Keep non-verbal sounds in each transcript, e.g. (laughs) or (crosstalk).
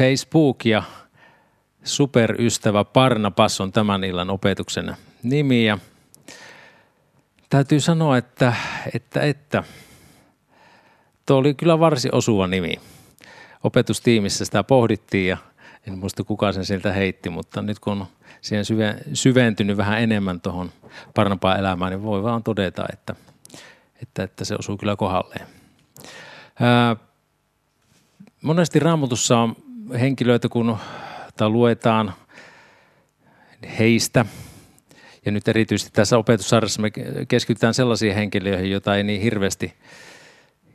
Facebook ja superystävä Parnapas on tämän illan opetuksen nimi ja täytyy sanoa, että, että, että tuo oli kyllä varsin osuva nimi. Opetustiimissä sitä pohdittiin ja en muista kuka sen sieltä heitti, mutta nyt kun siihen syve, syventynyt vähän enemmän tuohon Parnapaan elämään, niin voi vaan todeta, että, että, että se osuu kyllä kohdalleen. Ää, monesti raamatussa on henkilöitä, kun luetaan heistä, ja nyt erityisesti tässä opetussarjassa me keskitytään sellaisiin henkilöihin, joita ei niin hirveästi,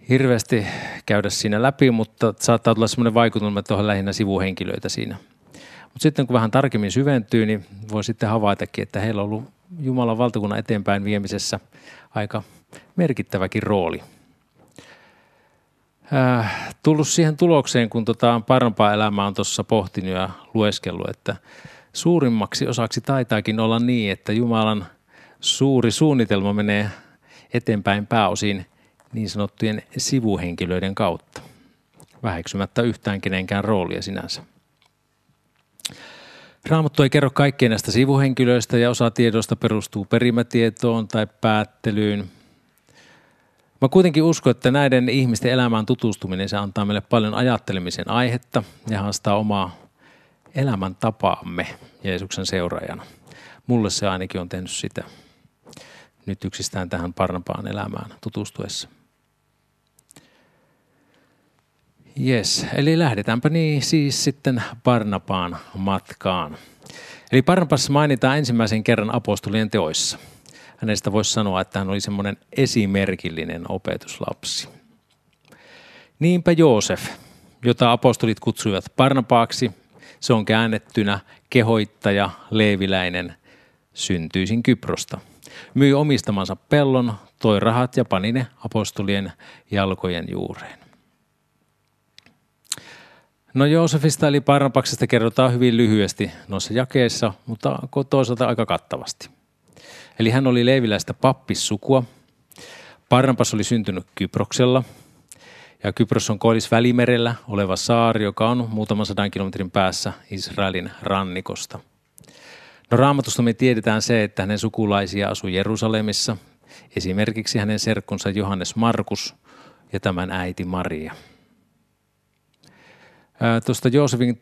hirveästi käydä siinä läpi, mutta saattaa tulla sellainen vaikutelma, että on lähinnä sivuhenkilöitä siinä. Mutta sitten kun vähän tarkemmin syventyy, niin voi sitten havaitakin, että heillä on ollut Jumalan valtakunnan eteenpäin viemisessä aika merkittäväkin rooli – äh, tullut siihen tulokseen, kun tota parempaa elämää on tuossa pohtinut ja lueskellut, että suurimmaksi osaksi taitaakin olla niin, että Jumalan suuri suunnitelma menee eteenpäin pääosin niin sanottujen sivuhenkilöiden kautta, väheksymättä yhtään kenenkään roolia sinänsä. Raamattu ei kerro kaikkien näistä sivuhenkilöistä ja osa tiedoista perustuu perimätietoon tai päättelyyn – Mä kuitenkin uskon, että näiden ihmisten elämään tutustuminen se antaa meille paljon ajattelemisen aihetta ja haastaa omaa elämäntapaamme Jeesuksen seuraajana. Mulle se ainakin on tehnyt sitä nyt yksistään tähän Parnapaan elämään tutustuessa. Yes, eli lähdetäänpä niin siis sitten Parnapaan matkaan. Eli Parnapas mainitaan ensimmäisen kerran apostolien teoissa – hänestä voisi sanoa, että hän oli semmoinen esimerkillinen opetuslapsi. Niinpä Joosef, jota apostolit kutsuivat Parnapaaksi, se on käännettynä kehoittaja, leeviläinen, syntyisin Kyprosta. Myi omistamansa pellon, toi rahat ja pani ne apostolien jalkojen juureen. No Joosefista eli Parnapaksesta kerrotaan hyvin lyhyesti noissa jakeissa, mutta toisaalta aika kattavasti. Eli hän oli leiviläistä pappissukua. Parnapas oli syntynyt Kyproksella. Ja Kypros on koillis välimerellä oleva saari, joka on muutaman sadan kilometrin päässä Israelin rannikosta. No raamatusta me tiedetään se, että hänen sukulaisia asui Jerusalemissa, esimerkiksi hänen serkkunsa Johannes Markus ja tämän äiti Maria. Tuosta Joosefin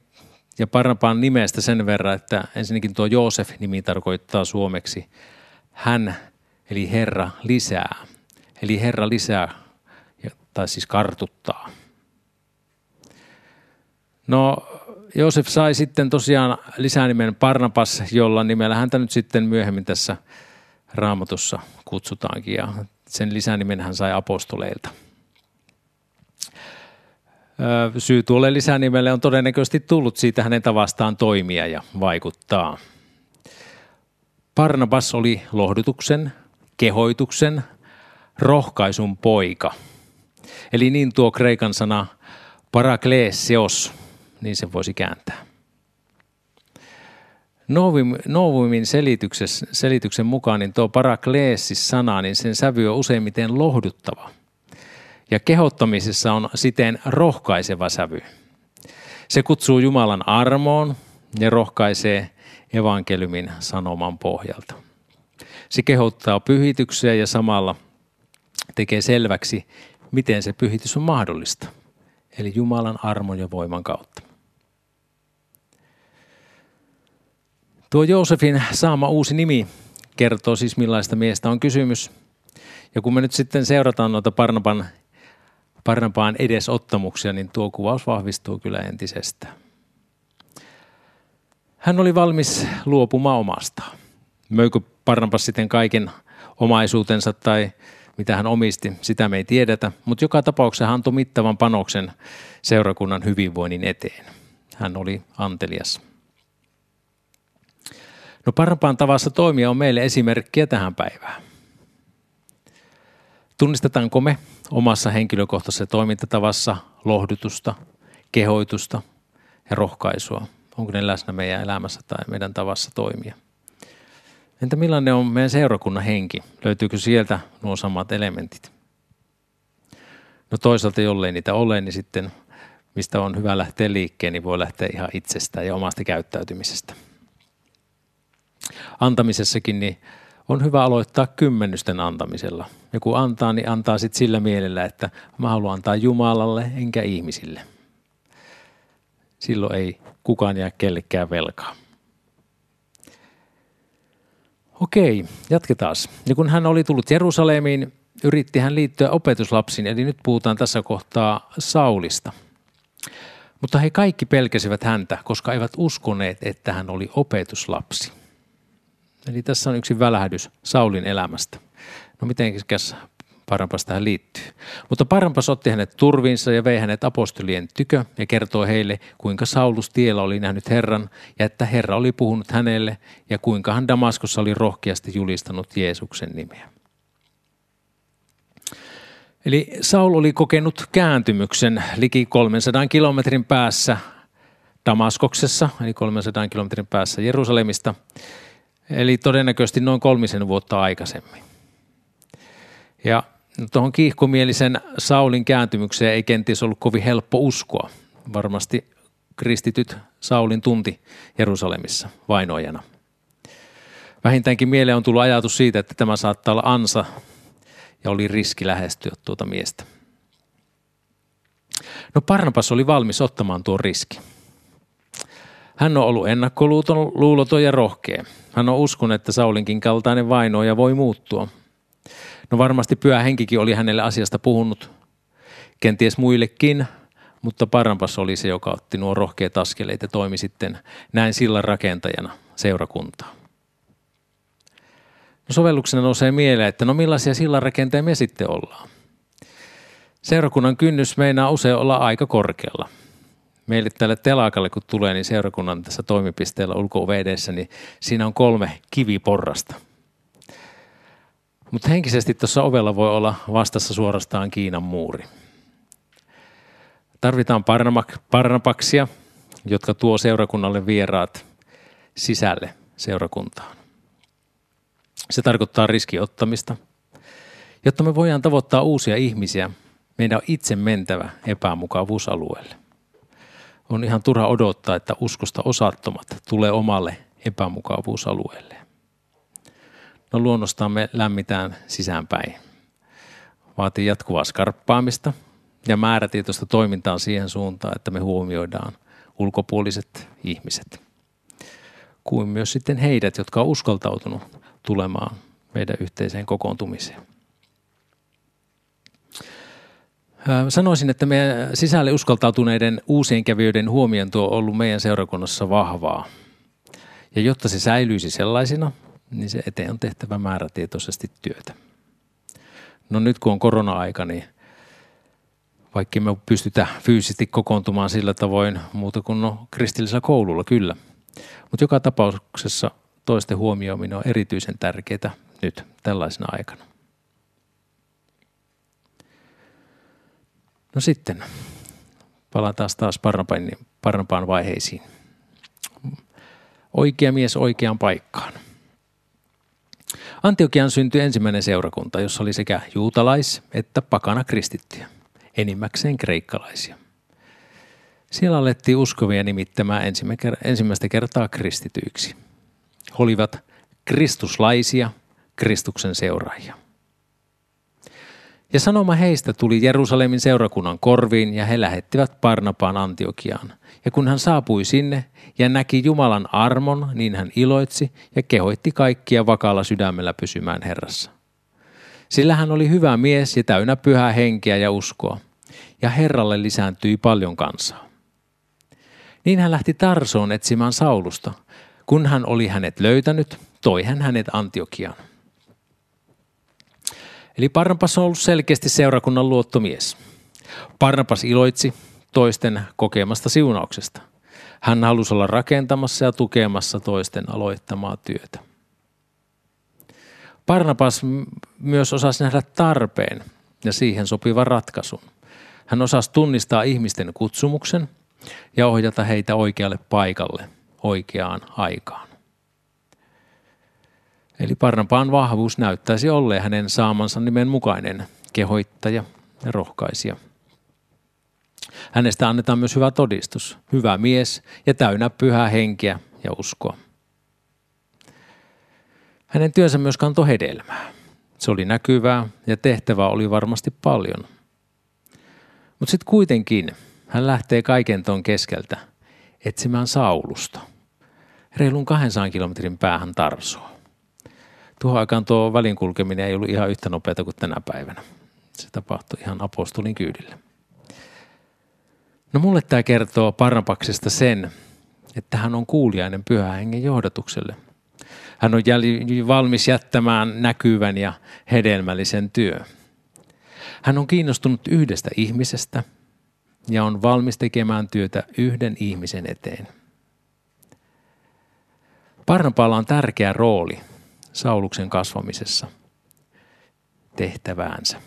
ja Parnapaan nimestä sen verran, että ensinnäkin tuo Joosef-nimi tarkoittaa suomeksi hän, eli Herra, lisää. Eli Herra lisää, tai siis kartuttaa. No, Joosef sai sitten tosiaan lisänimen Parnapas, jolla nimellä häntä nyt sitten myöhemmin tässä raamatussa kutsutaankin. Ja sen lisänimen hän sai apostoleilta. Syy tuolle lisänimelle on todennäköisesti tullut siitä hänen tavastaan toimia ja vaikuttaa – Barnabas oli lohdutuksen, kehoituksen, rohkaisun poika. Eli niin tuo kreikan sana parakleseos, niin se voisi kääntää. Novumin selityksen mukaan niin tuo parakleesis-sana, niin sen sävy on useimmiten lohduttava. Ja kehottamisessa on siten rohkaiseva sävy. Se kutsuu Jumalan armoon ja rohkaisee evankeliumin sanoman pohjalta. Se kehottaa pyhitykseen ja samalla tekee selväksi, miten se pyhitys on mahdollista, eli Jumalan armon ja voiman kautta. Tuo Joosefin saama uusi nimi kertoo siis millaista miestä on kysymys. Ja kun me nyt sitten seurataan noita Parnapan, Parnapaan edesottamuksia, niin tuo kuvaus vahvistuu kyllä entisestään. Hän oli valmis luopumaan omastaan. Möikö Barnabas sitten kaiken omaisuutensa tai mitä hän omisti, sitä me ei tiedetä, mutta joka tapauksessa hän antoi mittavan panoksen seurakunnan hyvinvoinnin eteen. Hän oli antelias. No parempaan tavassa toimia on meille esimerkkiä tähän päivään. Tunnistetaanko me omassa henkilökohtaisessa toimintatavassa lohdutusta, kehoitusta ja rohkaisua – onko ne läsnä meidän elämässä tai meidän tavassa toimia. Entä millainen on meidän seurakunnan henki? Löytyykö sieltä nuo samat elementit? No toisaalta, jollei niitä ole, niin sitten mistä on hyvä lähteä liikkeen, niin voi lähteä ihan itsestään ja omasta käyttäytymisestä. Antamisessakin niin on hyvä aloittaa kymmenysten antamisella. Ja kun antaa, niin antaa sitten sillä mielellä, että mä haluan antaa Jumalalle enkä ihmisille. Silloin ei kukaan jää kellekään velkaa. Okei, jatketaan. Ja kun hän oli tullut Jerusalemiin, yritti hän liittyä opetuslapsiin, eli nyt puhutaan tässä kohtaa Saulista. Mutta he kaikki pelkäsivät häntä, koska eivät uskoneet, että hän oli opetuslapsi. Eli tässä on yksi välähdys Saulin elämästä. No miten Parampas tähän liittyy. Mutta Parampas otti hänet turviinsa ja vei hänet apostolien tykö ja kertoi heille, kuinka Saulus tiellä oli nähnyt Herran ja että Herra oli puhunut hänelle ja kuinka hän Damaskossa oli rohkeasti julistanut Jeesuksen nimeä. Eli Saul oli kokenut kääntymyksen liki 300 kilometrin päässä Damaskoksessa, eli 300 kilometrin päässä Jerusalemista, eli todennäköisesti noin kolmisen vuotta aikaisemmin. Ja tuohon kiihkomielisen Saulin kääntymykseen ei kenties ollut kovin helppo uskoa. Varmasti kristityt Saulin tunti Jerusalemissa vainoajana. Vähintäänkin mieleen on tullut ajatus siitä, että tämä saattaa olla ansa ja oli riski lähestyä tuota miestä. No Parnapas oli valmis ottamaan tuon riski. Hän on ollut ennakkoluuloton ja rohkea. Hän on uskonut, että Saulinkin kaltainen vainoja voi muuttua – No varmasti pyhä henkikin oli hänelle asiasta puhunut, kenties muillekin, mutta Parampas oli se, joka otti nuo rohkeat askeleet ja toimi sitten näin sillan rakentajana seurakuntaa. No sovelluksena nousee mieleen, että no millaisia sillanrakentajia me sitten ollaan. Seurakunnan kynnys meinaa usein olla aika korkealla. Meille tälle telakalle kun tulee, niin seurakunnan tässä toimipisteellä ulko niin siinä on kolme kiviporrasta – mutta henkisesti tuossa ovella voi olla vastassa suorastaan Kiinan muuri. Tarvitaan parnapaksia, jotka tuo seurakunnalle vieraat sisälle seurakuntaan. Se tarkoittaa riskiottamista. Jotta me voidaan tavoittaa uusia ihmisiä, meidän on itse mentävä epämukavuusalueelle. On ihan turha odottaa, että uskosta osattomat tulee omalle epämukavuusalueelle. No luonnostaan me lämmitään sisäänpäin. Vaatii jatkuvaa skarppaamista ja määrätietoista toimintaa siihen suuntaan, että me huomioidaan ulkopuoliset ihmiset. Kuin myös sitten heidät, jotka on uskaltautunut tulemaan meidän yhteiseen kokoontumiseen. Sanoisin, että meidän sisälle uskaltautuneiden uusien kävijöiden huomiointo on ollut meidän seurakunnassa vahvaa. Ja jotta se säilyisi sellaisina, niin se eteen on tehtävä määrätietoisesti työtä. No nyt kun on korona-aika, niin vaikka me pystytä fyysisesti kokoontumaan sillä tavoin muuta kuin no kristillisellä koululla, kyllä. Mutta joka tapauksessa toisten huomioiminen on erityisen tärkeää nyt tällaisena aikana. No sitten, palataan taas parempaan vaiheisiin. Oikea mies oikeaan paikkaan. Antiokian syntyi ensimmäinen seurakunta, jossa oli sekä juutalais- että pakana kristittyjä, enimmäkseen kreikkalaisia. Siellä alettiin uskovia nimittämään ensimmäistä kertaa kristityiksi. He olivat kristuslaisia, Kristuksen seuraajia. Ja sanoma heistä tuli Jerusalemin seurakunnan korviin ja he lähettivät Parnapaan Antiokiaan. Ja kun hän saapui sinne ja näki Jumalan armon, niin hän iloitsi ja kehoitti kaikkia vakaalla sydämellä pysymään Herrassa. Sillä hän oli hyvä mies ja täynnä pyhää henkeä ja uskoa, ja Herralle lisääntyi paljon kansaa. Niin hän lähti Tarsoon etsimään Saulusta. Kun hän oli hänet löytänyt, toi hän hänet Antiokiaan. Eli Parnapas on ollut selkeästi seurakunnan luottomies. Parnapas iloitsi toisten kokemasta siunauksesta. Hän halusi olla rakentamassa ja tukemassa toisten aloittamaa työtä. Parnapas myös osasi nähdä tarpeen ja siihen sopivan ratkaisun. Hän osasi tunnistaa ihmisten kutsumuksen ja ohjata heitä oikealle paikalle oikeaan aikaan. Eli Parnapaan vahvuus näyttäisi olleen hänen saamansa nimen mukainen kehoittaja ja rohkaisija. Hänestä annetaan myös hyvä todistus, hyvä mies ja täynnä pyhää henkeä ja uskoa. Hänen työnsä myös kantoi hedelmää. Se oli näkyvää ja tehtävää oli varmasti paljon. Mutta sitten kuitenkin hän lähtee kaiken ton keskeltä etsimään Saulusta. Reilun 200 kilometrin päähän Tarsoa. Tuohon aikaan tuo välin kulkeminen ei ollut ihan yhtä nopeata kuin tänä päivänä. Se tapahtui ihan apostolin kyydillä. No mulle tämä kertoo Parnapaksesta sen, että hän on kuulijainen pyhän hengen johdatukselle. Hän on valmis jättämään näkyvän ja hedelmällisen työ. Hän on kiinnostunut yhdestä ihmisestä ja on valmis tekemään työtä yhden ihmisen eteen. Parnapalla on tärkeä rooli Sauluksen kasvamisessa tehtäväänsä.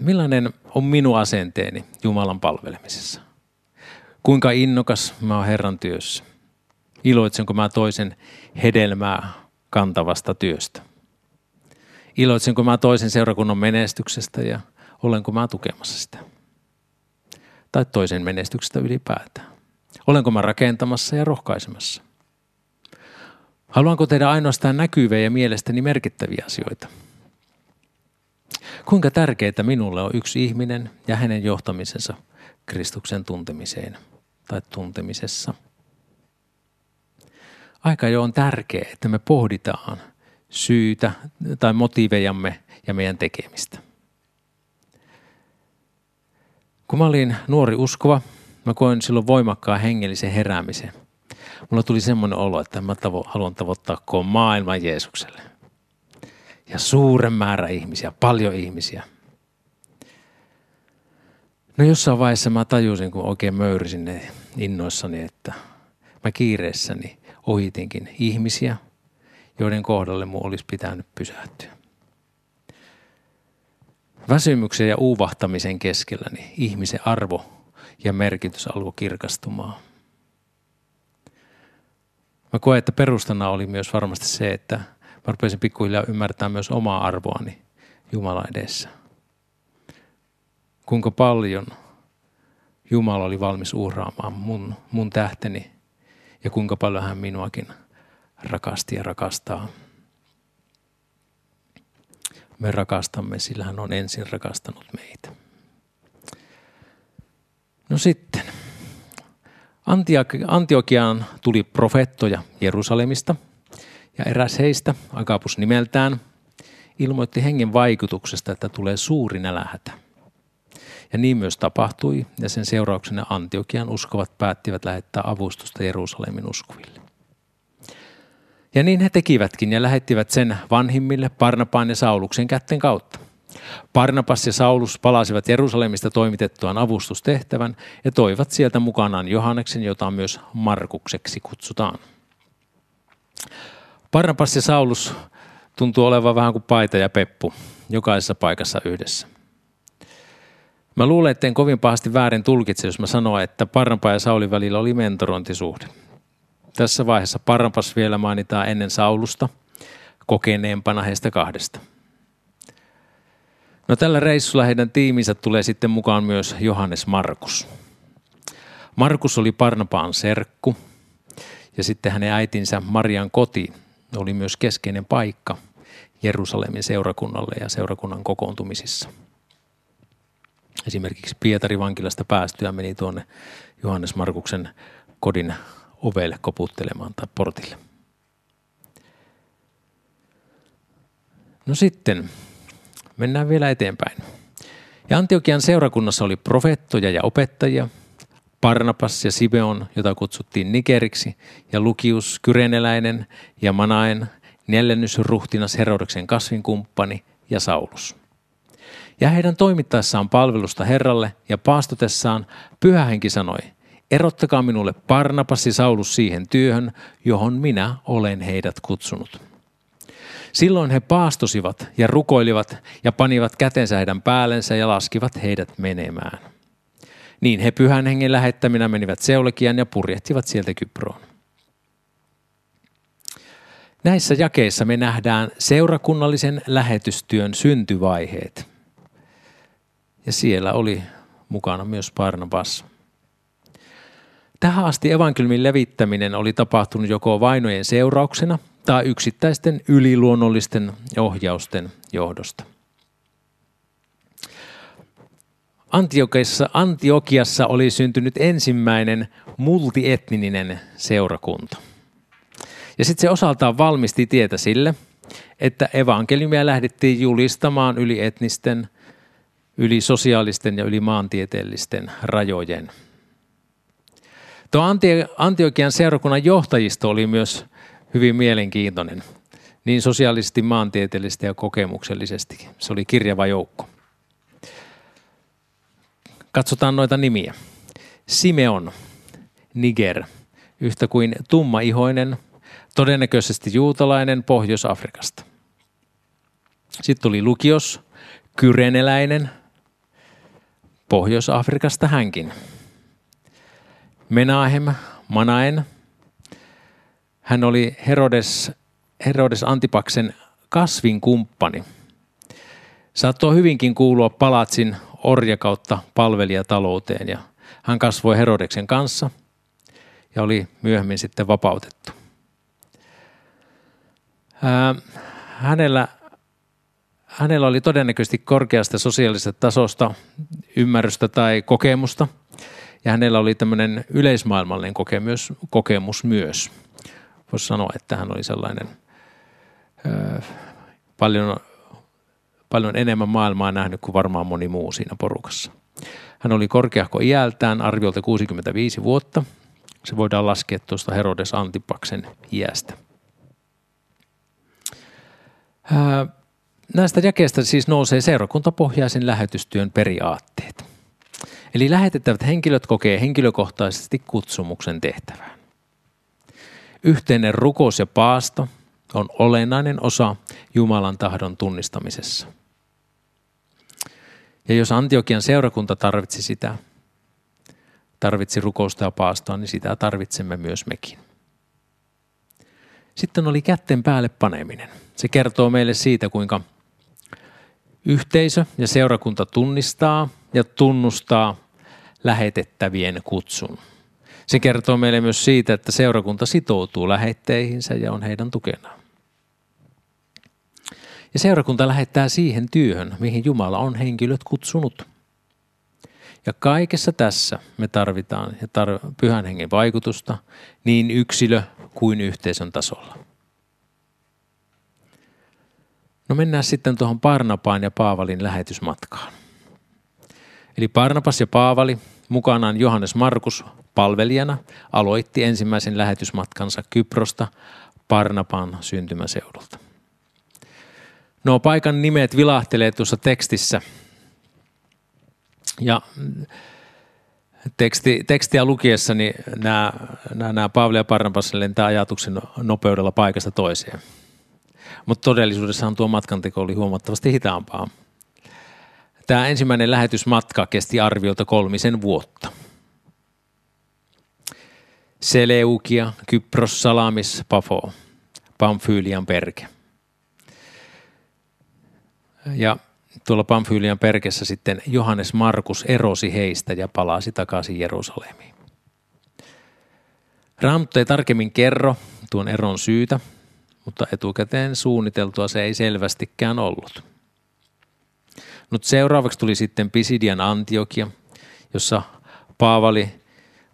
Millainen on minun asenteeni Jumalan palvelemisessa? Kuinka innokas mä oon Herran työssä? Iloitsenko mä toisen hedelmää kantavasta työstä? Iloitsenko mä toisen seurakunnan menestyksestä ja olenko mä tukemassa sitä? Tai toisen menestyksestä ylipäätään? Olenko mä rakentamassa ja rohkaisemassa? Haluanko tehdä ainoastaan näkyviä ja mielestäni merkittäviä asioita? Kuinka tärkeää minulle on yksi ihminen ja hänen johtamisensa Kristuksen tuntemiseen tai tuntemisessa? Aika jo on tärkeää, että me pohditaan syytä tai motiivejamme ja meidän tekemistä. Kun mä olin nuori uskova, mä koin silloin voimakkaan hengellisen heräämisen. Mulla tuli semmoinen olo, että mä tavo- haluan tavoittaa koko maailman Jeesukselle. Ja suuren määrä ihmisiä, paljon ihmisiä. No jossain vaiheessa mä tajusin, kun oikein möyrisin ne innoissani, että mä kiireessäni ohitinkin ihmisiä, joiden kohdalle mun olisi pitänyt pysähtyä. Väsymyksen ja uuvahtamisen keskellä niin ihmisen arvo ja merkitys alkoi kirkastumaan. Mä koen, että perustana oli myös varmasti se, että mä rupesin pikkuhiljaa ymmärtämään myös omaa arvoani Jumala edessä. Kuinka paljon Jumala oli valmis uhraamaan mun, mun tähteni ja kuinka paljon hän minuakin rakasti ja rakastaa. Me rakastamme, sillä hän on ensin rakastanut meitä. No sitten. Antiokiaan tuli profettoja Jerusalemista ja eräs heistä, Agapus nimeltään, ilmoitti hengen vaikutuksesta, että tulee suuri nälähätä. Ja niin myös tapahtui, ja sen seurauksena Antiokian uskovat päättivät lähettää avustusta Jerusalemin uskoville. Ja niin he tekivätkin ja lähettivät sen vanhimmille Parnapaan ja Sauluksen kätten kautta. Parnapas ja Saulus palasivat Jerusalemista toimitettuaan avustustehtävän ja toivat sieltä mukanaan Johanneksen, jota myös Markukseksi kutsutaan. Parnapas ja Saulus tuntuu olevan vähän kuin paita ja peppu, jokaisessa paikassa yhdessä. Mä luulen, että en kovin pahasti väärin tulkitse, jos mä sanon, että Parnapa ja Saulin välillä oli mentorointisuhde. Tässä vaiheessa Parnapas vielä mainitaan ennen Saulusta, kokeneempana heistä kahdesta – No tällä reissulla heidän tiiminsä tulee sitten mukaan myös Johannes Markus. Markus oli Parnapaan serkku ja sitten hänen äitinsä Marian koti oli myös keskeinen paikka Jerusalemin seurakunnalle ja seurakunnan kokoontumisissa. Esimerkiksi Pietari vankilasta päästyä meni tuonne Johannes Markuksen kodin ovelle koputtelemaan tai portille. No sitten Mennään vielä eteenpäin. Ja Antiokian seurakunnassa oli profeettoja ja opettajia, Parnapas ja Simeon, jota kutsuttiin Nigeriksi, ja Lukius, Kyreneläinen ja Manaen, neljännysruhtinas Herodeksen kasvinkumppani ja Saulus. Ja heidän toimittaessaan palvelusta Herralle ja paastotessaan pyhähenki sanoi, erottakaa minulle Parnapas ja Saulus siihen työhön, johon minä olen heidät kutsunut. Silloin he paastosivat ja rukoilivat ja panivat kätensä heidän päällensä ja laskivat heidät menemään. Niin he pyhän hengen lähettäminä menivät Seulekian ja purjehtivat sieltä Kyproon. Näissä jakeissa me nähdään seurakunnallisen lähetystyön syntyvaiheet. Ja siellä oli mukana myös Barnabas. Tähän asti evankeliumin levittäminen oli tapahtunut joko vainojen seurauksena tai yksittäisten yliluonnollisten ohjausten johdosta. Antiokiassa, Antiokiassa oli syntynyt ensimmäinen multietninen seurakunta. Ja sitten se osaltaan valmisti tietä sille, että evankeliumia lähdettiin julistamaan yli etnisten, yli sosiaalisten ja yli maantieteellisten rajojen. Tuo Antiokian seurakunnan johtajisto oli myös hyvin mielenkiintoinen, niin sosiaalisesti, maantieteellisesti ja kokemuksellisesti. Se oli kirjava joukko. Katsotaan noita nimiä. Simeon, Niger, yhtä kuin tummaihoinen, todennäköisesti juutalainen Pohjois-Afrikasta. Sitten tuli Lukios, kyreneläinen, Pohjois-Afrikasta hänkin. Menahem, Manaen, hän oli Herodes, Herodes Antipaksen kasvin kumppani. Saattoi hyvinkin kuulua palatsin orjakautta palvelijatalouteen ja hän kasvoi Herodeksen kanssa ja oli myöhemmin sitten vapautettu. Hänellä, hänellä oli todennäköisesti korkeasta sosiaalisesta tasosta ymmärrystä tai kokemusta ja hänellä oli tämmöinen yleismaailmallinen kokemus, kokemus myös. Voisi sanoa, että hän oli sellainen ää, paljon paljon enemmän maailmaa nähnyt kuin varmaan moni muu siinä porukassa. Hän oli korkeahko iältään, arviolta 65 vuotta. Se voidaan laskea tuosta Herodes Antipaksen iästä. näistä jakeista siis nousee seurakuntapohjaisen lähetystyön periaatteet. Eli lähetettävät henkilöt kokee henkilökohtaisesti kutsumuksen tehtävään. Yhteinen rukous ja paasto on olennainen osa Jumalan tahdon tunnistamisessa. Ja jos Antiokian seurakunta tarvitsi sitä, tarvitsi rukousta ja paastoa, niin sitä tarvitsemme myös mekin. Sitten oli kätten päälle paneminen. Se kertoo meille siitä, kuinka yhteisö ja seurakunta tunnistaa ja tunnustaa lähetettävien kutsun. Se kertoo meille myös siitä, että seurakunta sitoutuu lähetteihinsä ja on heidän tukenaan. Ja seurakunta lähettää siihen työhön, mihin Jumala on henkilöt kutsunut. Ja kaikessa tässä me tarvitaan ja tar- pyhän hengen vaikutusta niin yksilö kuin yhteisön tasolla. No mennään sitten tuohon Parnapaan ja Paavalin lähetysmatkaan. Eli Parnapas ja Paavali, mukanaan Johannes Markus palvelijana, aloitti ensimmäisen lähetysmatkansa Kyprosta Parnapaan syntymäseudulta. Nuo paikan nimet vilahtelee tuossa tekstissä. Ja teksti, tekstiä lukiessani nämä, nämä, nämä Paavali ja Barnabas lentää ajatuksen nopeudella paikasta toiseen. Mutta todellisuudessahan tuo matkanteko oli huomattavasti hitaampaa. Tämä ensimmäinen lähetysmatka kesti arviolta kolmisen vuotta. Seleukia, Kypros, Salamis, Pafo, Pamfylian perke. Ja tuolla Pamfylian perkessä sitten Johannes Markus erosi heistä ja palasi takaisin Jerusalemiin. Raamattu ei tarkemmin kerro tuon eron syytä, mutta etukäteen suunniteltua se ei selvästikään ollut. Mutta seuraavaksi tuli sitten Pisidian Antiokia, jossa Paavali,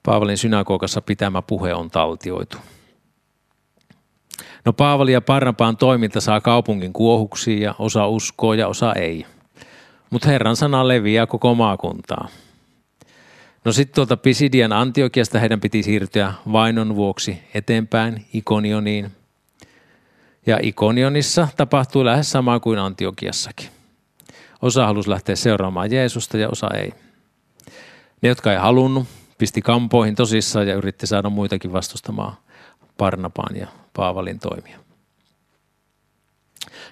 Paavalin synagogassa pitämä puhe on taltioitu – No Paavali ja Parnapaan toiminta saa kaupungin kuohuksiin ja osa uskoo ja osa ei. Mutta Herran sana leviää koko maakuntaa. No sitten tuolta Pisidian Antiokiasta heidän piti siirtyä vainon vuoksi eteenpäin Ikonioniin. Ja Ikonionissa tapahtui lähes sama kuin Antiokiassakin. Osa halusi lähteä seuraamaan Jeesusta ja osa ei. Ne, jotka ei halunnut, pisti kampoihin tosissaan ja yritti saada muitakin vastustamaan Parnapaan ja Paavalin toimia.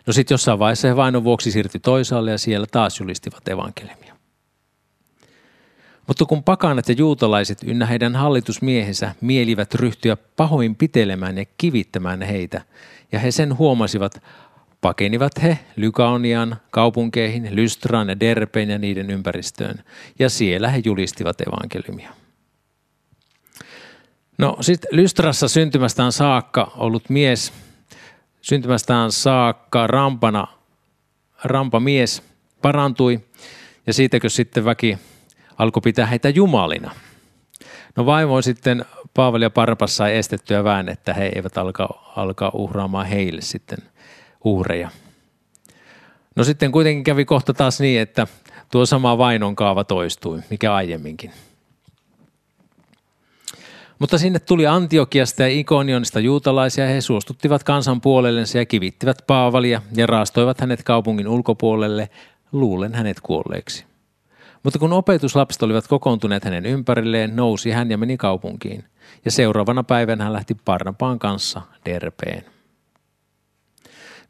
No sitten jossain vaiheessa he vainon vuoksi siirtyi toisaalle ja siellä taas julistivat evankeliumia. Mutta kun pakanat ja juutalaiset ynnä heidän hallitusmiehensä mielivät ryhtyä pahoin pitelemään ja kivittämään heitä, ja he sen huomasivat, pakenivat he Lykaonian kaupunkeihin, Lystraan ja Derpeen ja niiden ympäristöön, ja siellä he julistivat evankeliumia. No sitten Lystrassa syntymästään saakka ollut mies, syntymästään saakka rampana, rampa mies parantui, ja siitäkö sitten väki alkoi pitää heitä jumalina. No vaimo sitten Paavali ja Parpas sai estettyä vähän, että he eivät alkaa, alkaa uhraamaan heille sitten uhreja. No sitten kuitenkin kävi kohta taas niin, että tuo sama vainon kaava toistui, mikä aiemminkin. Mutta sinne tuli Antiokiasta ja Ikonionista juutalaisia he suostuttivat kansan puolellensa ja kivittivät Paavalia ja raastoivat hänet kaupungin ulkopuolelle, luulen hänet kuolleeksi. Mutta kun opetuslapset olivat kokoontuneet hänen ympärilleen, nousi hän ja meni kaupunkiin. Ja seuraavana päivänä hän lähti Parnapaan kanssa Derpeen.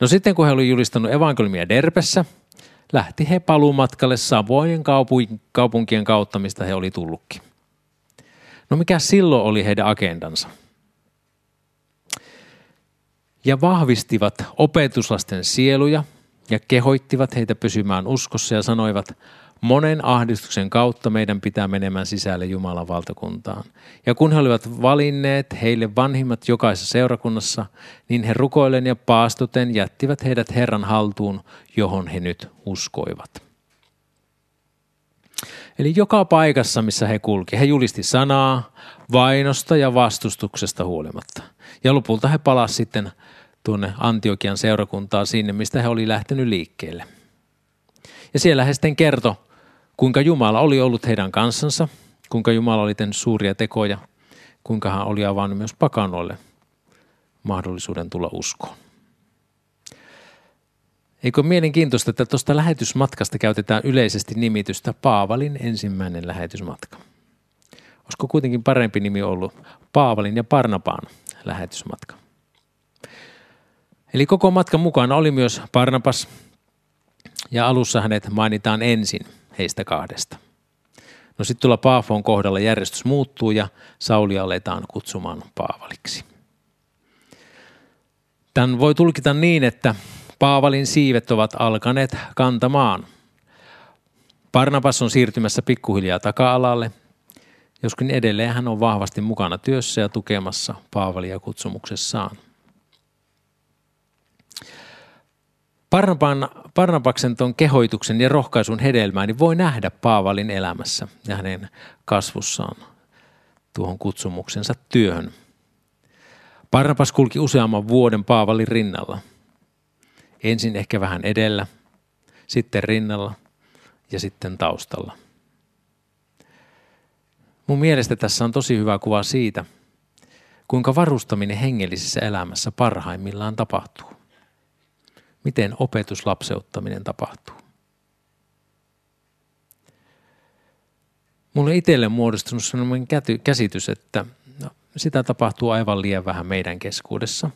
No sitten kun he olivat julistanut evankeliumia Derpessä, lähti he paluumatkalle samojen kaupunkien kautta, mistä he oli tullutkin. No mikä silloin oli heidän agendansa? Ja vahvistivat opetuslasten sieluja ja kehoittivat heitä pysymään uskossa ja sanoivat, Monen ahdistuksen kautta meidän pitää menemään sisälle Jumalan valtakuntaan. Ja kun he olivat valinneet heille vanhimmat jokaisessa seurakunnassa, niin he rukoillen ja paastoten jättivät heidät Herran haltuun, johon he nyt uskoivat. Eli joka paikassa, missä he kulki, he julisti sanaa vainosta ja vastustuksesta huolimatta. Ja lopulta he palasivat sitten tuonne Antiokian seurakuntaan sinne, mistä he oli lähtenyt liikkeelle. Ja siellä he sitten kertoi kuinka Jumala oli ollut heidän kanssansa, kuinka Jumala oli tehnyt suuria tekoja, kuinka hän oli avannut myös pakanoille mahdollisuuden tulla uskoon. Eikö mielenkiintoista, että tuosta lähetysmatkasta käytetään yleisesti nimitystä Paavalin ensimmäinen lähetysmatka? Olisiko kuitenkin parempi nimi ollut Paavalin ja Parnapaan lähetysmatka? Eli koko matkan mukana oli myös Parnapas, ja alussa hänet mainitaan ensin – heistä kahdesta. No sitten tuolla Paafon kohdalla järjestys muuttuu ja Sauli aletaan kutsumaan Paavaliksi. Tämän voi tulkita niin, että Paavalin siivet ovat alkaneet kantamaan. Barnabas on siirtymässä pikkuhiljaa taka-alalle, joskin edelleen hän on vahvasti mukana työssä ja tukemassa Paavalia kutsumuksessaan. Barnaban, Barnabaksen ton kehoituksen ja rohkaisun hedelmää niin voi nähdä Paavalin elämässä ja hänen kasvussaan tuohon kutsumuksensa työhön. Barnabas kulki useamman vuoden Paavalin rinnalla. Ensin ehkä vähän edellä, sitten rinnalla ja sitten taustalla. Mun mielestä tässä on tosi hyvä kuva siitä, kuinka varustaminen hengellisessä elämässä parhaimmillaan tapahtuu miten opetuslapseuttaminen tapahtuu. Mulle itselle muodostunut sellainen käsitys, että no, sitä tapahtuu aivan liian vähän meidän keskuudessa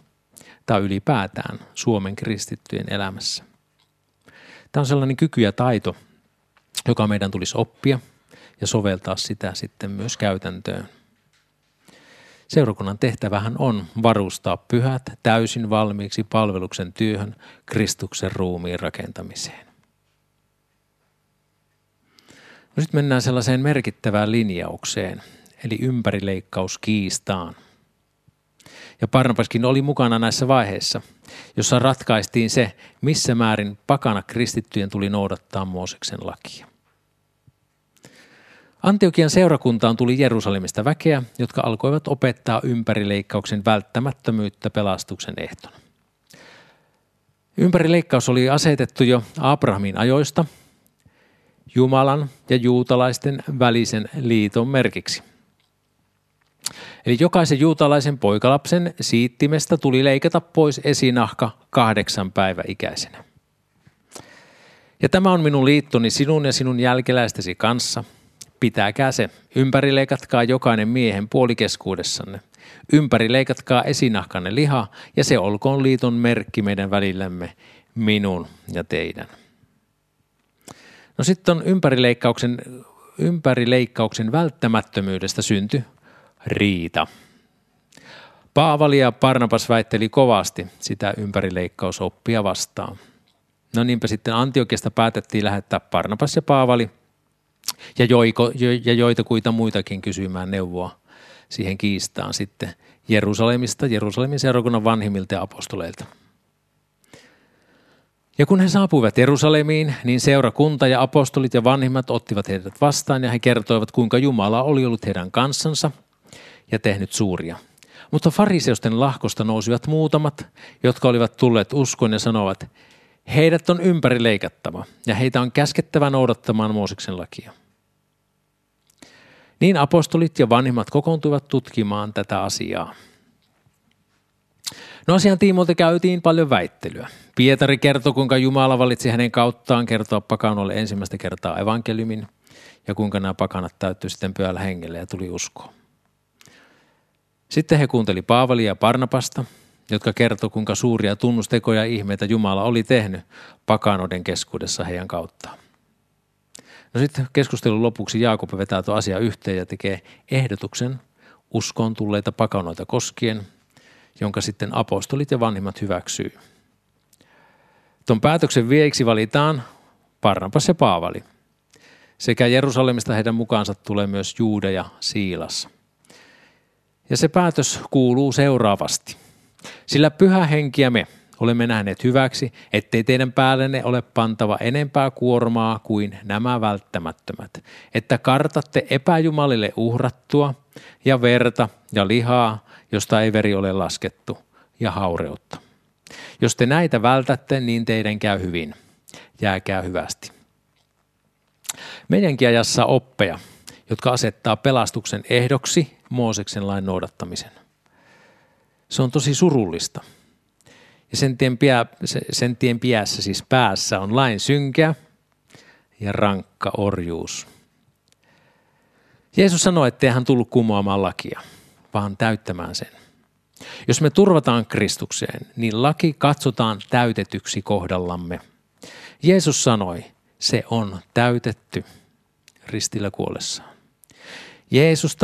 tai ylipäätään Suomen kristittyjen elämässä. Tämä on sellainen kyky ja taito, joka meidän tulisi oppia ja soveltaa sitä sitten myös käytäntöön – Seurakunnan tehtävähän on varustaa pyhät täysin valmiiksi palveluksen työhön Kristuksen ruumiin rakentamiseen. No sitten mennään sellaiseen merkittävään linjaukseen, eli ympärileikkauskiistaan. Ja Parnapaskin oli mukana näissä vaiheissa, jossa ratkaistiin se, missä määrin pakana kristittyjen tuli noudattaa Mooseksen lakia. Antiokian seurakuntaan tuli Jerusalemista väkeä, jotka alkoivat opettaa ympärileikkauksen välttämättömyyttä pelastuksen ehtona. Ympärileikkaus oli asetettu jo Abrahamin ajoista Jumalan ja juutalaisten välisen liiton merkiksi. Eli jokaisen juutalaisen poikalapsen siittimestä tuli leikata pois esinahka kahdeksan päivä ikäisenä. Ja tämä on minun liittoni sinun ja sinun jälkeläistesi kanssa – Pitäkää se. Ympärileikatkaa jokainen miehen puolikeskuudessanne. Ympärileikatkaa esinahkanne liha ja se olkoon liiton merkki meidän välillämme, minun ja teidän. No sitten on ympärileikkauksen, ympärileikkauksen välttämättömyydestä synty riita. Paavali ja Barnabas väitteli kovasti sitä ympärileikkausoppia vastaan. No niinpä sitten Antiokiasta päätettiin lähettää Barnabas ja Paavali ja, joiko, jo, ja joita kuita muitakin kysymään neuvoa siihen kiistaan sitten Jerusalemista, Jerusalemin seurakunnan vanhimmilta ja apostoleilta. Ja kun he saapuivat Jerusalemiin, niin seurakunta ja apostolit ja vanhimmat ottivat heidät vastaan ja he kertoivat, kuinka Jumala oli ollut heidän kanssansa ja tehnyt suuria. Mutta fariseusten lahkosta nousivat muutamat, jotka olivat tulleet uskon ja sanovat, heidät on ympäri leikattava ja heitä on käskettävä noudattamaan Mooseksen lakia. Niin apostolit ja vanhimmat kokoontuivat tutkimaan tätä asiaa. No asian tiimoilta käytiin paljon väittelyä. Pietari kertoi, kuinka Jumala valitsi hänen kauttaan kertoa pakanoille ensimmäistä kertaa evankeliumin ja kuinka nämä pakanat täyttyi sitten pyöllä hengelle ja tuli uskoon. Sitten he kuunteli Paavalia ja Barnabasta, jotka kertoi, kuinka suuria tunnustekoja ja ihmeitä Jumala oli tehnyt pakanoiden keskuudessa heidän kauttaan. No sitten keskustelun lopuksi Jaakob vetää tuo asia yhteen ja tekee ehdotuksen uskoon tulleita pakanoita koskien, jonka sitten apostolit ja vanhimmat hyväksyy. Tuon päätöksen vieiksi valitaan Parnapas ja Paavali. Sekä Jerusalemista heidän mukaansa tulee myös Juuda ja Siilas. Ja se päätös kuuluu seuraavasti. Sillä pyhä henkiä me olemme nähneet hyväksi, ettei teidän päällenne ole pantava enempää kuormaa kuin nämä välttämättömät, että kartatte epäjumalille uhrattua ja verta ja lihaa, josta ei veri ole laskettu, ja haureutta. Jos te näitä vältätte, niin teidän käy hyvin. Jääkää hyvästi. Meidänkin ajassa oppeja, jotka asettaa pelastuksen ehdoksi Mooseksen lain noudattamisen. Se on tosi surullista. Ja sen tien, pia, sen tien piässä, siis päässä, on lain synkä ja rankka orjuus. Jeesus sanoi, että hän tullut kumoamaan lakia, vaan täyttämään sen. Jos me turvataan Kristukseen, niin laki katsotaan täytetyksi kohdallamme. Jeesus sanoi, se on täytetty ristillä kuollessaan. Jeesus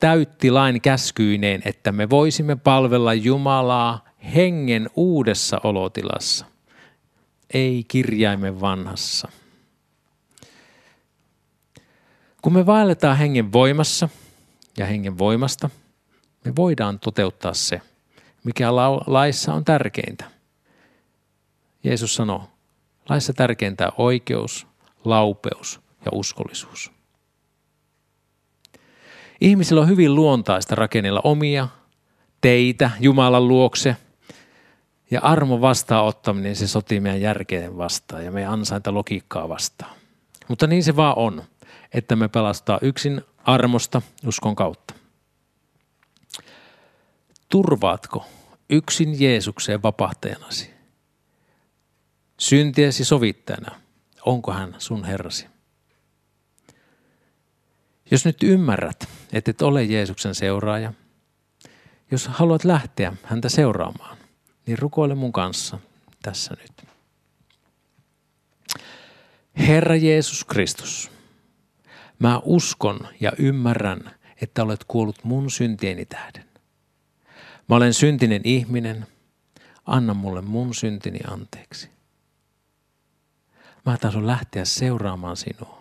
täytti lain käskyineen, että me voisimme palvella Jumalaa hengen uudessa olotilassa, ei kirjaimen vanhassa. Kun me vaelletaan hengen voimassa ja hengen voimasta, me voidaan toteuttaa se, mikä laissa on tärkeintä. Jeesus sanoo, laissa tärkeintä on oikeus, laupeus ja uskollisuus. Ihmisillä on hyvin luontaista rakennella omia teitä Jumalan luokse. Ja armo vastaanottaminen, se sotii meidän järkeen vastaan ja meidän ansainta logiikkaa vastaan. Mutta niin se vaan on, että me pelastaa yksin armosta uskon kautta. Turvaatko yksin Jeesukseen vapahtajanasi? Syntiesi sovittajana, onko hän sun herrasi? Jos nyt ymmärrät, että et ole Jeesuksen seuraaja, jos haluat lähteä häntä seuraamaan, niin rukoile mun kanssa tässä nyt. Herra Jeesus Kristus, mä uskon ja ymmärrän, että olet kuollut mun syntieni tähden. Mä olen syntinen ihminen, anna mulle mun syntini anteeksi. Mä tahdon lähteä seuraamaan sinua.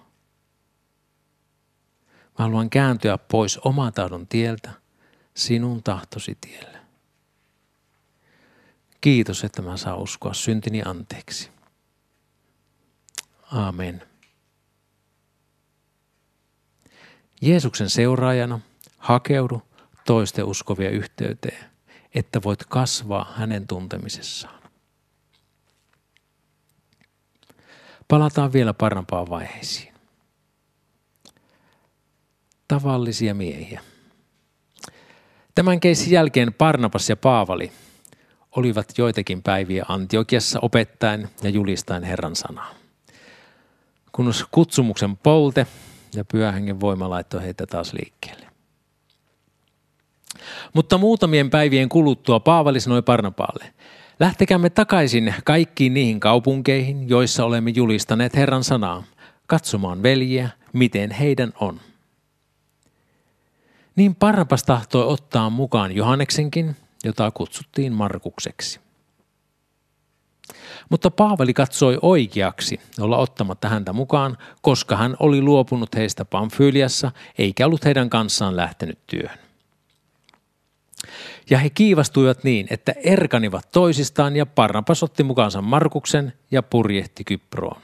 Mä haluan kääntyä pois oman tahdon tieltä sinun tahtosi tielle. Kiitos, että mä saan uskoa syntini anteeksi. Amen. Jeesuksen seuraajana hakeudu toisten uskovia yhteyteen, että voit kasvaa hänen tuntemisessaan. Palataan vielä parempaan vaiheisiin. Tavallisia miehiä. Tämän keissin jälkeen Parnapas ja Paavali olivat joitakin päiviä Antiokiassa opettaen ja julistaen Herran sanaa. Kunnes kutsumuksen polte ja pyöhengen voima laittoi heitä taas liikkeelle. Mutta muutamien päivien kuluttua Paavali sanoi Parnapaalle, lähtekäämme takaisin kaikkiin niihin kaupunkeihin, joissa olemme julistaneet Herran sanaa, katsomaan veljiä, miten heidän on. Niin Parnapas tahtoi ottaa mukaan Johanneksenkin jota kutsuttiin Markukseksi. Mutta Paavali katsoi oikeaksi olla ottamatta häntä mukaan, koska hän oli luopunut heistä Pamfyliassa eikä ollut heidän kanssaan lähtenyt työhön. Ja he kiivastuivat niin, että erkanivat toisistaan ja Parnapas otti mukaansa Markuksen ja purjehti Kyproon.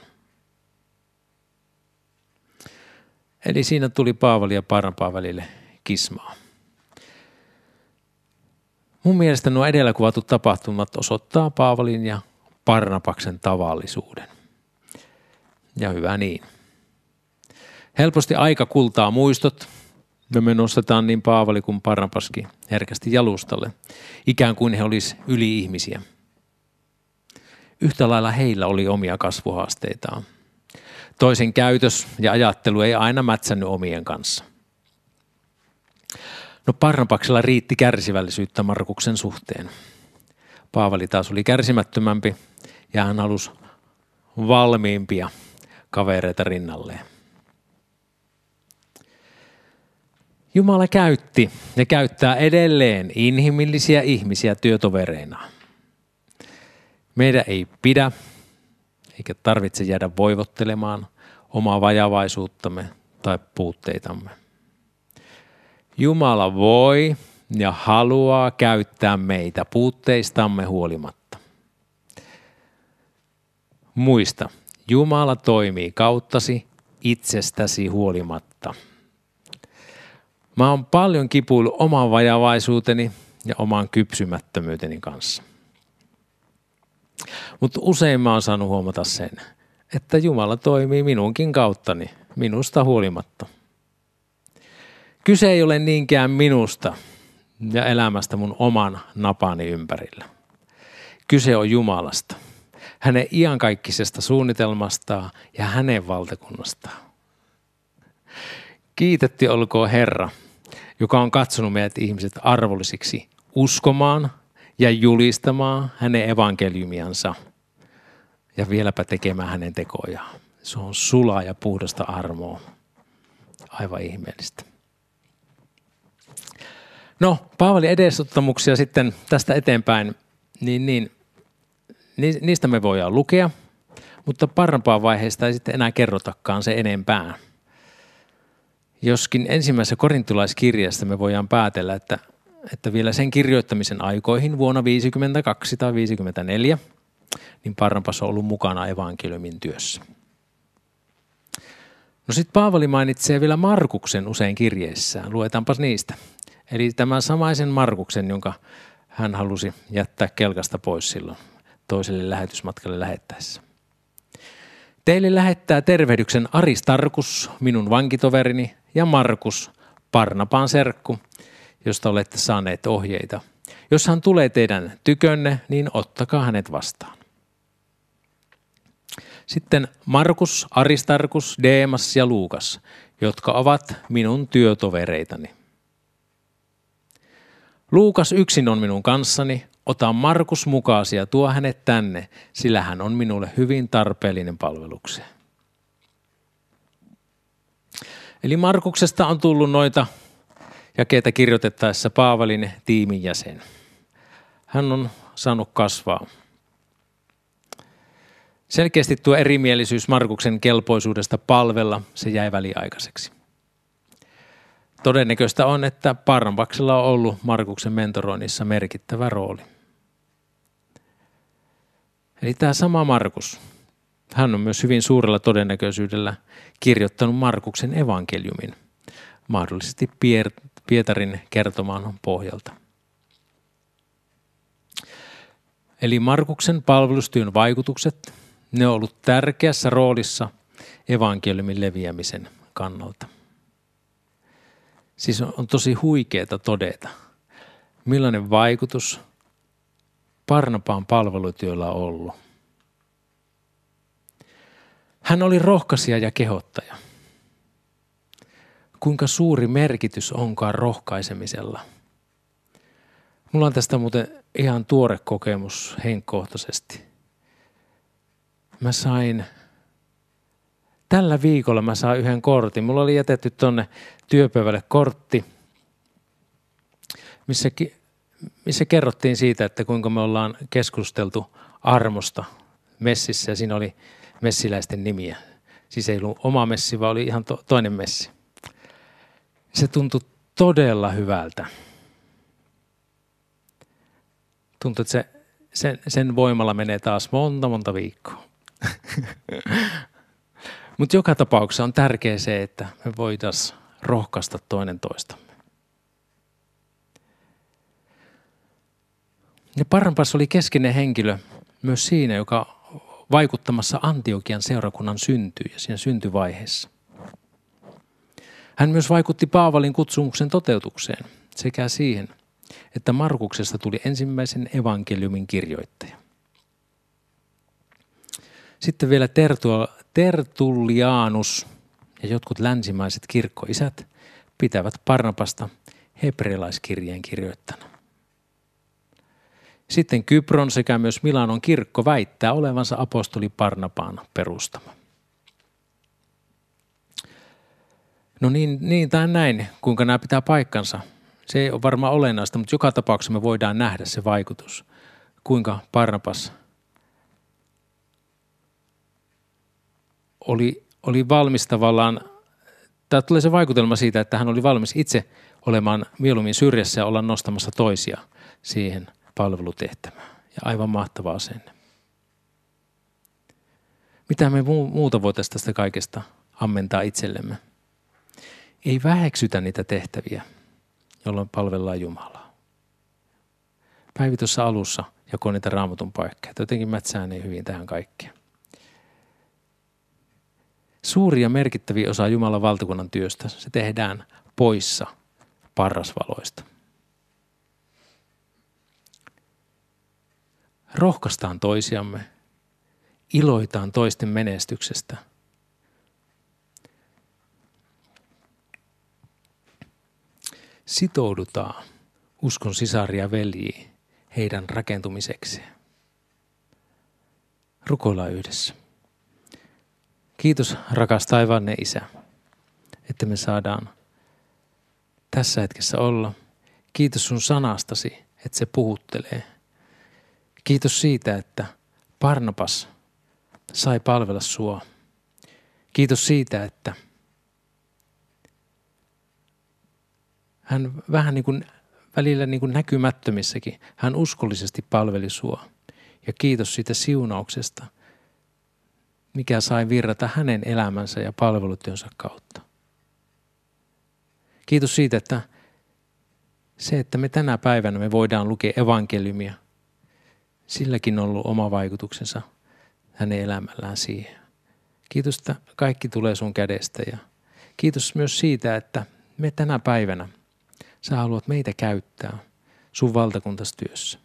Eli siinä tuli Paavali ja Parnapaa välille kismaa. Mun mielestä nuo edellä kuvatut tapahtumat osoittaa Paavalin ja Parnapaksen tavallisuuden. Ja hyvä niin. Helposti aika kultaa muistot, ja me nostetaan niin Paavali kuin Parnapaskin herkästi jalustalle, ikään kuin he olisi yli-ihmisiä. Yhtä lailla heillä oli omia kasvuhaasteitaan. Toisen käytös ja ajattelu ei aina mätsännyt omien kanssa. No Parnapaksella riitti kärsivällisyyttä Markuksen suhteen. Paavali taas oli kärsimättömämpi ja hän halusi valmiimpia kavereita rinnalleen. Jumala käytti ja käyttää edelleen inhimillisiä ihmisiä työtovereina. Meidän ei pidä eikä tarvitse jäädä voivottelemaan omaa vajavaisuuttamme tai puutteitamme. Jumala voi ja haluaa käyttää meitä puutteistamme huolimatta. Muista, Jumala toimii kauttasi itsestäsi huolimatta. Mä oon paljon kipuillut oman vajavaisuuteni ja oman kypsymättömyyteni kanssa. Mutta usein mä oon saanut huomata sen, että Jumala toimii minunkin kauttani, minusta huolimatta. Kyse ei ole niinkään minusta ja elämästä mun oman napani ympärillä. Kyse on Jumalasta, hänen iankaikkisesta suunnitelmastaan ja hänen valtakunnastaan. Kiitetty olkoon Herra, joka on katsonut meidät ihmiset arvollisiksi uskomaan ja julistamaan hänen evankeliumiansa ja vieläpä tekemään hänen tekojaan. Se on sulaa ja puhdasta armoa. Aivan ihmeellistä. No, Paavali edesottamuksia sitten tästä eteenpäin, niin, niin niistä me voidaan lukea, mutta parempaa vaiheesta ei sitten enää kerrotakaan se enempää. Joskin ensimmäisessä korintulaiskirjasta me voidaan päätellä, että, että vielä sen kirjoittamisen aikoihin vuonna 52 tai 54, niin Parnapas on ollut mukana evankeliumin työssä. No sitten Paavali mainitsee vielä Markuksen usein kirjeissään. Luetaanpas niistä. Eli tämän samaisen Markuksen, jonka hän halusi jättää kelkasta pois silloin toiselle lähetysmatkalle lähettäessä. Teille lähettää tervehdyksen Aristarkus, minun vankitoverini, ja Markus, Parnapaan serkku, josta olette saaneet ohjeita. Jos hän tulee teidän tykönne, niin ottakaa hänet vastaan. Sitten Markus, Aristarkus, Deemas ja Luukas, jotka ovat minun työtovereitani. Luukas yksin on minun kanssani, ota Markus mukaasi ja tuo hänet tänne, sillä hän on minulle hyvin tarpeellinen palvelukseen. Eli Markuksesta on tullut noita jakeita kirjoitettaessa Paavalin tiimin jäsen. Hän on saanut kasvaa. Selkeästi tuo erimielisyys Markuksen kelpoisuudesta palvella, se jäi väliaikaiseksi. Todennäköistä on, että Parnavaksella on ollut Markuksen mentoroinnissa merkittävä rooli. Eli tämä sama Markus, hän on myös hyvin suurella todennäköisyydellä kirjoittanut Markuksen evankeliumin, mahdollisesti Pietarin kertomaan pohjalta. Eli Markuksen palvelustyön vaikutukset, ne on ollut tärkeässä roolissa evankeliumin leviämisen kannalta. Siis on, on tosi huikeeta todeta, millainen vaikutus Parnapaan palvelutyöllä on ollut. Hän oli rohkaisija ja kehottaja. Kuinka suuri merkitys onkaan rohkaisemisella. Mulla on tästä muuten ihan tuore kokemus henkkohtaisesti. Mä sain, tällä viikolla mä sain yhden kortin. Mulla oli jätetty tonne työpöydälle kortti, missä missä kerrottiin siitä, että kuinka me ollaan keskusteltu armosta messissä ja siinä oli messiläisten nimiä. Siis ei ollut oma messi, vaan oli ihan to- toinen messi. Se tuntui todella hyvältä. Tuntui, että se, sen, sen voimalla menee taas monta monta viikkoa. (laughs) Mutta joka tapauksessa on tärkeää se, että me voitaisiin rohkaista toinen toistamme. Ja Parnabas oli keskeinen henkilö myös siinä, joka vaikuttamassa Antiokian seurakunnan syntyyn ja siinä syntyvaiheessa. Hän myös vaikutti Paavalin kutsumuksen toteutukseen sekä siihen, että Markuksesta tuli ensimmäisen evankeliumin kirjoittaja. Sitten vielä Tertullianus ja jotkut länsimaiset kirkkoisät pitävät Parnapasta hebrealaiskirjeen kirjoittana. Sitten Kypron sekä myös Milanon kirkko väittää olevansa apostoli Parnapaan perustama. No niin, niin tai näin, kuinka nämä pitää paikkansa. Se ei ole varmaan olennaista, mutta joka tapauksessa me voidaan nähdä se vaikutus, kuinka Parnapas oli, oli valmis tavallaan, tämä tulee se vaikutelma siitä, että hän oli valmis itse olemaan mieluummin syrjässä ja olla nostamassa toisia siihen palvelutehtävään. Ja aivan mahtava asenne. Mitä me muuta voitaisiin tästä kaikesta ammentaa itsellemme? Ei väheksytä niitä tehtäviä, jolloin palvellaan Jumalaa. Päivi tuossa alussa jakoi niitä raamatun paikkoja. Jotenkin niin hyvin tähän kaikkeen. Suuri ja merkittävi osa Jumalan valtakunnan työstä, se tehdään poissa parrasvaloista. Rohkaistaan toisiamme, iloitaan toisten menestyksestä. Sitoudutaan uskon sisaria veljiin heidän rakentumiseksi. Rukoillaan yhdessä. Kiitos rakas taivaanne Isä, että me saadaan tässä hetkessä olla. Kiitos sun sanastasi, että se puhuttelee. Kiitos siitä, että Parnapas sai palvella sua. Kiitos siitä, että hän vähän niin kuin välillä niin kuin näkymättömissäkin, hän uskollisesti palveli sua. Ja kiitos siitä siunauksesta, mikä sai virrata hänen elämänsä ja palvelutyönsä kautta. Kiitos siitä, että se, että me tänä päivänä me voidaan lukea evankeliumia, silläkin on ollut oma vaikutuksensa hänen elämällään siihen. Kiitos, että kaikki tulee sun kädestä ja kiitos myös siitä, että me tänä päivänä, sä haluat meitä käyttää sun valtakuntastyössä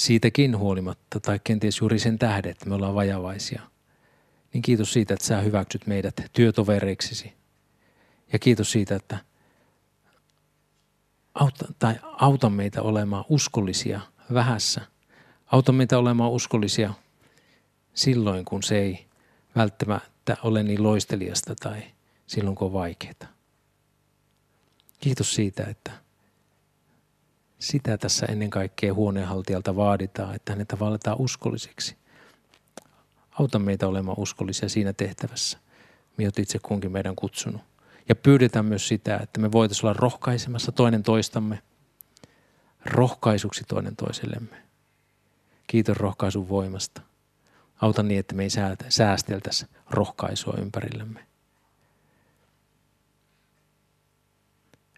siitäkin huolimatta, tai kenties juuri sen tähden, että me ollaan vajavaisia, niin kiitos siitä, että sä hyväksyt meidät työtovereiksisi. Ja kiitos siitä, että auta, tai auta meitä olemaan uskollisia vähässä. Auta meitä olemaan uskollisia silloin, kun se ei välttämättä ole niin loisteliasta tai silloin, kun on vaikeaa. Kiitos siitä, että sitä tässä ennen kaikkea huoneenhaltijalta vaaditaan, että hänet valitaan uskolliseksi. Auta meitä olemaan uskollisia siinä tehtävässä, mihin itse kunkin meidän kutsunut. Ja pyydetään myös sitä, että me voitaisiin olla rohkaisemassa toinen toistamme, rohkaisuksi toinen toisellemme. Kiitos rohkaisun voimasta. Auta niin, että me ei säästeltäisi rohkaisua ympärillämme.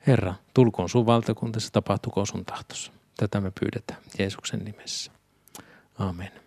Herra, tulkoon sun valtakuntasi, tapahtukoon sun tahtossa. Tätä me pyydetään Jeesuksen nimessä. Amen.